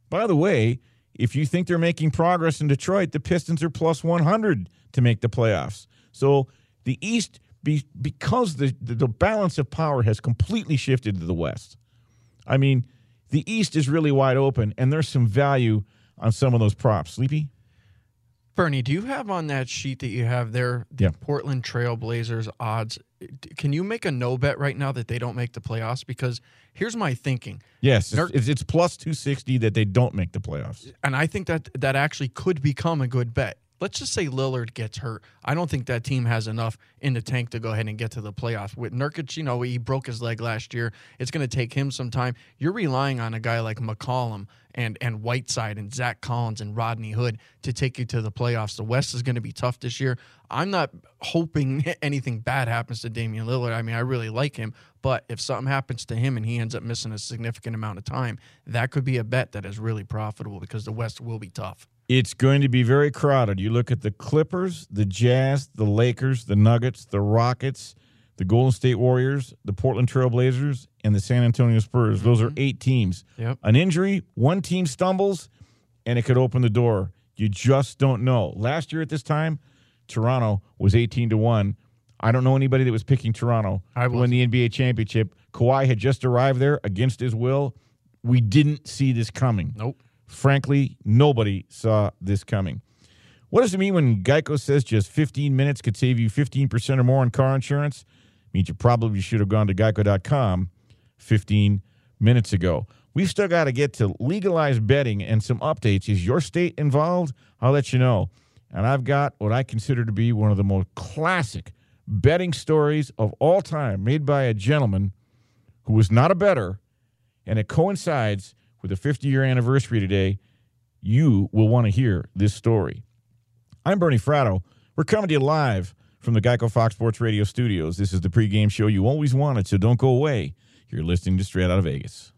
By the way, if you think they're making progress in Detroit, the Pistons are plus 100 to make the playoffs. So the East be, because the, the balance of power has completely shifted to the West. I mean, the East is really wide open, and there's some value on some of those props. Sleepy?
Bernie, do you have on that sheet that you have there the
Yeah.
Portland Trail Blazers odds? Can you make a no bet right now that they don't make the playoffs? Because here's my thinking.
Yes, it's, it's plus 260 that they don't make the playoffs.
and I think that that actually could become a good bet. Let's just say Lillard gets hurt. I don't think that team has enough in the tank to go ahead and get to the playoffs. With Nurkic, you know, he broke his leg last year. It's going to take him some time. You're relying on a guy like McCollum and and Whiteside and Zach Collins and Rodney Hood to take you to the playoffs. The West is going to be tough this year. I'm not hoping (laughs) anything bad happens to Damian Lillard. I mean, I really like him, but if something happens to him and he ends up missing a significant amount of time, that could be a bet that is really profitable because the West will be tough.
It's going to be very crowded. You look at the Clippers, the Jazz, the Lakers, the Nuggets, the Rockets, the Golden State Warriors, the Portland Trail Blazers, and the San Antonio Spurs. Those are mm-hmm. eight teams.
Yep.
An injury, one team stumbles, and it could open the door. You just don't know. Last year at this time, Toronto was 18 to 1. I don't know anybody that was picking Toronto
I
to win the NBA championship. Kawhi had just arrived there against his will. We didn't see this coming.
Nope.
Frankly, nobody saw this coming. What does it mean when Geico says just 15 minutes could save you 15% or more on car insurance? It means you probably should have gone to geico.com 15 minutes ago. We've still got to get to legalized betting and some updates. Is your state involved? I'll let you know. And I've got what I consider to be one of the most classic betting stories of all time made by a gentleman who was not a better, and it coincides with the 50 year anniversary today. You will want to hear this story. I'm Bernie Fratto. We're coming to you live from the Geico Fox Sports Radio studios. This is the pregame show you always wanted, so don't go away. You're listening to Straight Out of Vegas.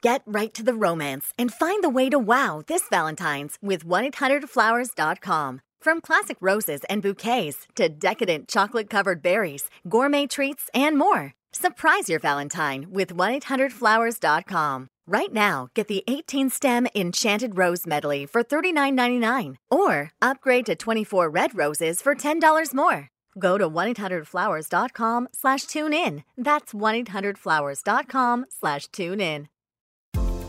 Get right to the romance and find the way to wow this Valentine's with 1-800-Flowers.com. From classic roses and bouquets to decadent chocolate covered berries, gourmet treats, and more. Surprise your Valentine with 1-800-Flowers.com. Right now, get the 18 stem Enchanted Rose Medley for $39.99 or upgrade to 24 red roses for $10 more. Go to 1-800-Flowers.com slash tune in. That's 1-800-Flowers.com slash tune in.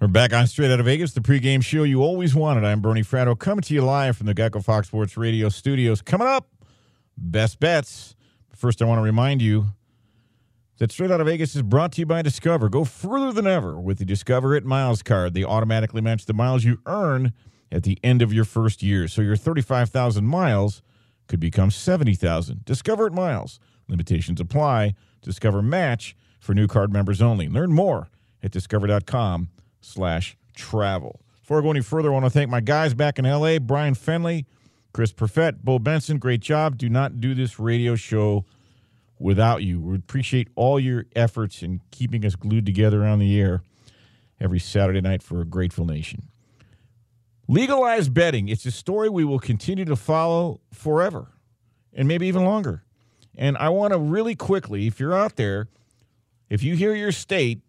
We're back on Straight Out of Vegas, the pregame show you always wanted. I'm Bernie Fratto, coming to you live from the Geico Fox Sports Radio studios. Coming up, best bets. First, I want to remind you that Straight Out of Vegas is brought to you by Discover. Go further than ever with the Discover It Miles card. They automatically match the miles you earn at the end of your first year. So your 35,000 miles could become 70,000. Discover It Miles. Limitations apply. Discover Match for new card members only. Learn more at discover.com slash travel. Before I go any further, I want to thank my guys back in LA, Brian Fenley, Chris Perfett, Bo Benson. Great job. Do not do this radio show without you. We appreciate all your efforts in keeping us glued together on the air every Saturday night for a grateful nation. Legalized betting. It's a story we will continue to follow forever and maybe even longer. And I want to really quickly, if you're out there, if you hear your state,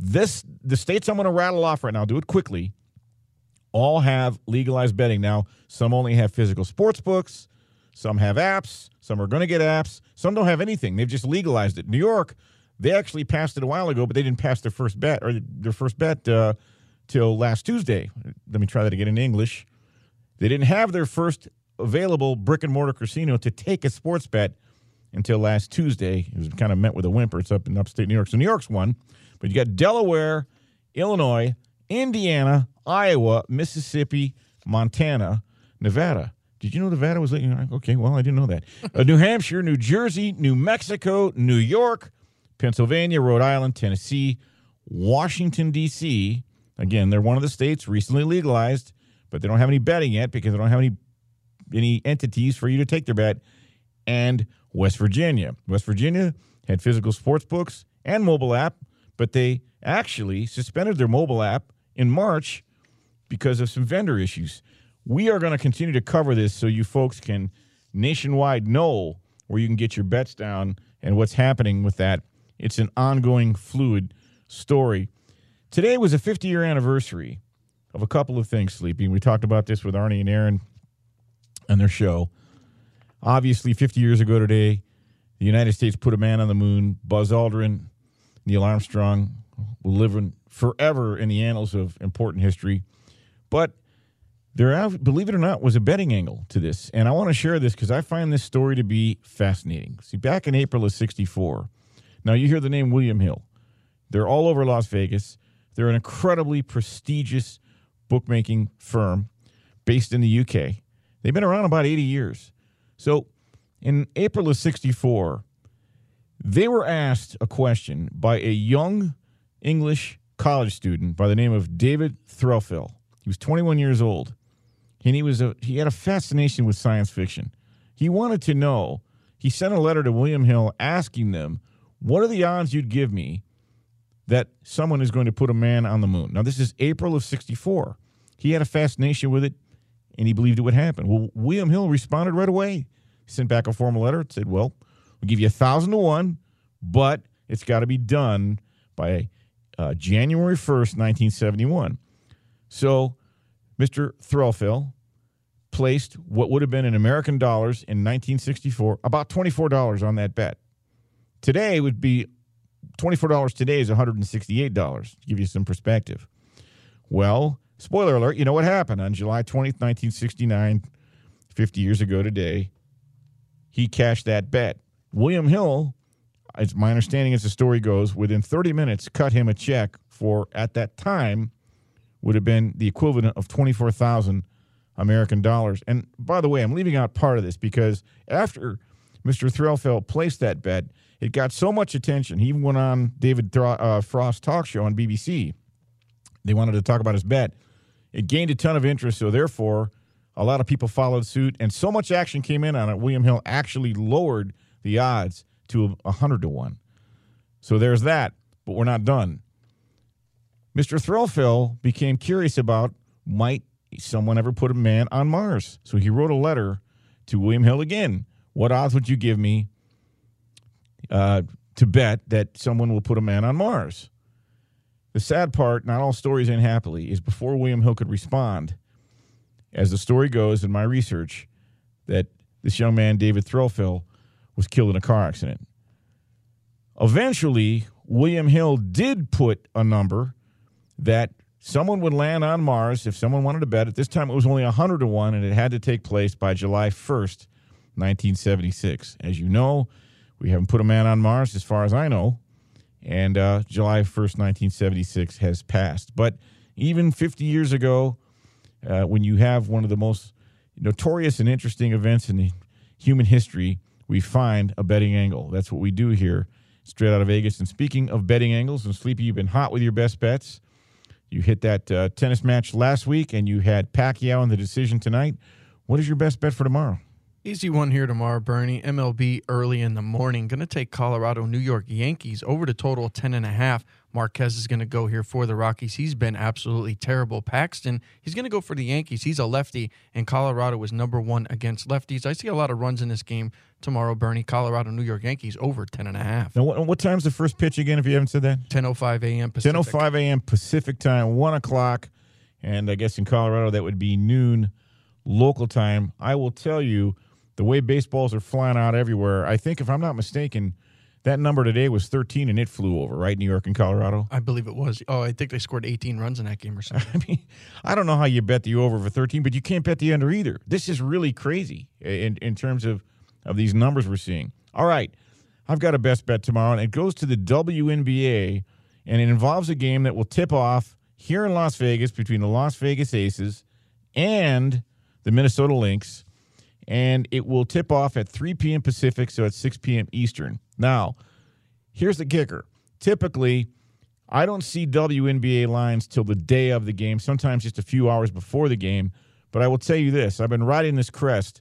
this the states I'm going to rattle off right now, do it quickly, all have legalized betting. Now, some only have physical sports books, some have apps, some are going to get apps, some don't have anything. They've just legalized it. New York, they actually passed it a while ago, but they didn't pass their first bet or their first bet uh, till last Tuesday. Let me try that again in English. They didn't have their first available brick and mortar casino to take a sports bet until last Tuesday. It was kind of met with a whimper. It's up in upstate New York. So New York's one, but you got Delaware, Illinois, Indiana, Iowa, Mississippi, Montana, Nevada. Did you know Nevada was? Okay, well, I didn't know that. (laughs) Uh, New Hampshire, New Jersey, New Mexico, New York, Pennsylvania, Rhode Island, Tennessee, Washington, D.C. Again, they're one of the states recently legalized, but they don't have any betting yet because they don't have any any entities for you to take their bet. And West Virginia. West Virginia had physical sports books and mobile app, but they actually suspended their mobile app in March because of some vendor issues. We are going to continue to cover this so you folks can nationwide know where you can get your bets down and what's happening with that. It's an ongoing, fluid story. Today was a 50 year anniversary of a couple of things, Sleepy. We talked about this with Arnie and Aaron and their show. Obviously, 50 years ago today, the United States put a man on the moon. Buzz Aldrin, Neil Armstrong will live in forever in the annals of important history. But there, believe it or not, was a betting angle to this. And I want to share this because I find this story to be fascinating. See, back in April of 64, now you hear the name William Hill. They're all over Las Vegas. They're an incredibly prestigious bookmaking firm based in the UK. They've been around about 80 years. So in April of 64, they were asked a question by a young English college student by the name of David Threlfall. He was 21 years old, and he was a, he had a fascination with science fiction. He wanted to know. He sent a letter to William Hill asking them, "What are the odds you'd give me that someone is going to put a man on the moon?" Now, this is April of 64. He had a fascination with it and he believed it would happen. Well, William Hill responded right away. He sent back a formal letter. Said, "Well, we'll give you a thousand to one, but it's got to be done by uh, January first, nineteen seventy-one." So, Mr. Threlfall placed what would have been in American dollars in 1964 about $24 on that bet. Today would be $24 today is $168 to give you some perspective. Well, Spoiler alert, you know what happened on July 20th, 1969, 50 years ago today? He cashed that bet. William Hill, as my understanding as the story goes, within 30 minutes cut him a check for, at that time, would have been the equivalent of 24,000 American dollars. And by the way, I'm leaving out part of this because after Mr. Threlfall placed that bet, it got so much attention. He even went on David uh, Frost talk show on BBC. They wanted to talk about his bet. It gained a ton of interest, so therefore, a lot of people followed suit, and so much action came in on it. William Hill actually lowered the odds to 100 to 1. So there's that, but we're not done. Mr. Threlfall became curious about might someone ever put a man on Mars? So he wrote a letter to William Hill again. What odds would you give me uh, to bet that someone will put a man on Mars? The sad part, not all stories end happily, is before William Hill could respond, as the story goes in my research, that this young man, David Threlfall, was killed in a car accident. Eventually, William Hill did put a number that someone would land on Mars if someone wanted to bet. At this time, it was only 100 to 1, and it had to take place by July 1st, 1976. As you know, we haven't put a man on Mars, as far as I know, and uh, July 1st, 1976 has passed. But even 50 years ago, uh, when you have one of the most notorious and interesting events in human history, we find a betting angle. That's what we do here, straight out of Vegas. And speaking of betting angles, and Sleepy, you've been hot with your best bets. You hit that uh, tennis match last week, and you had Pacquiao in the decision tonight. What is your best bet for tomorrow?
Easy one here tomorrow, Bernie. MLB early in the morning. Going to take Colorado, New York Yankees over to total 10.5. Marquez is going to go here for the Rockies. He's been absolutely terrible. Paxton, he's going to go for the Yankees. He's a lefty, and Colorado was number one against lefties. I see a lot of runs in this game tomorrow, Bernie. Colorado, New York Yankees over 10.5.
Now, what, what time's the first pitch again, if you haven't said that?
10.05 a.m. Pacific.
10.05 a.m. Pacific time, 1 o'clock. And I guess in Colorado, that would be noon local time. I will tell you – the way baseballs are flying out everywhere, I think, if I'm not mistaken, That number today was 13, and it flew over, right? New York and Colorado.
I believe it was. Oh, I think they scored 18 runs in that game or (laughs) something.
I mean, I don't know how you bet the over for 13, but you can't bet the under either. This is really crazy in, in terms of, of these numbers we're seeing. All right, I've got a best bet tomorrow, and it goes to the WNBA, and it involves a game that will tip off here in Las Vegas between the Las Vegas Aces and the Minnesota Lynx, and it will tip off at 3 p.m. Pacific, so at 6 p.m. Eastern. Now, here's the kicker. Typically, I don't see WNBA lines till the day of the game, sometimes just a few hours before the game. But I will tell you this I've been riding this crest.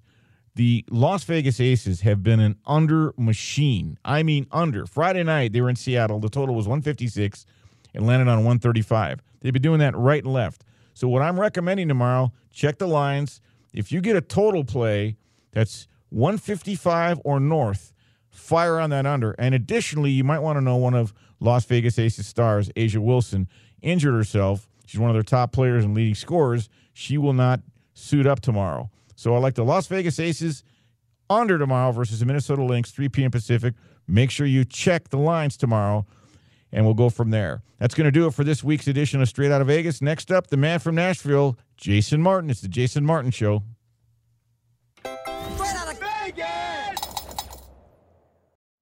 The Las Vegas Aces have been an under machine. I mean, under. Friday night, they were in Seattle. The total was 156 and landed on 135. They've been doing that right and left. So, what I'm recommending tomorrow, check the lines. If you get a total play that's 155 or north, fire on that under. And additionally, you might want to know one of Las Vegas Aces stars, A'ja Wilson, injured herself. She's one of their top players and leading scorers. She will not suit up tomorrow. So I like the Las Vegas Aces under tomorrow versus the Minnesota Lynx, 3 p.m. Pacific. Make sure you check the lines tomorrow, and we'll go from there. That's going to do it for this week's edition of Straight Out of Vegas. Next up, the man from Nashville, Jason Martin. It's the Jason Martin Show.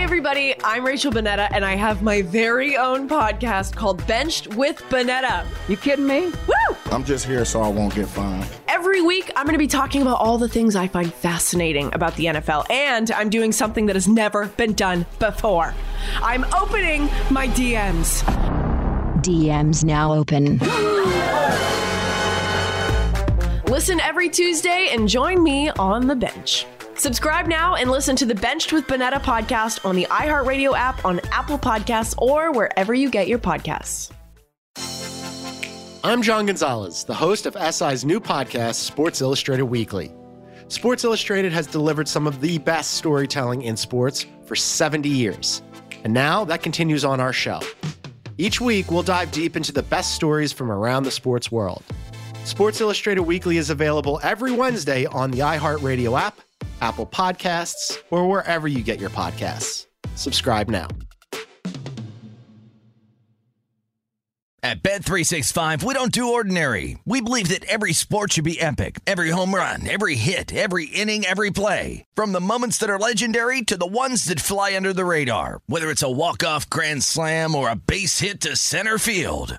Hi, everybody. I'm Rachel Bonnetta, and I have my very own podcast called Benched with Bonnetta. You kidding me? Woo!
I'm just here so I won't get fined.
Every week, I'm going to be talking about all the things I find fascinating about the NFL, and I'm doing something that has never been done before. I'm opening my DMs.
DMs now open.
Listen every Tuesday and join me on the bench. Subscribe now and listen to the Benched with Bonnetta podcast on the iHeartRadio app, on Apple Podcasts, or wherever you get your podcasts.
I'm John Gonzalez, the host of SI's new podcast, Sports Illustrated Weekly. Sports Illustrated has delivered some of the best storytelling in sports for 70 years. And now that continues on our show. Each week, we'll dive deep into the best stories from around the sports world. Sports Illustrated Weekly is available every Wednesday on the iHeartRadio app, Apple Podcasts, or wherever you get your podcasts. Subscribe now.
At Bet365, we don't do ordinary. We believe that every sport should be epic. Every home run, every hit, every inning, every play. From the moments that are legendary to the ones that fly under the radar. Whether it's a walk-off grand slam or a base hit to center field.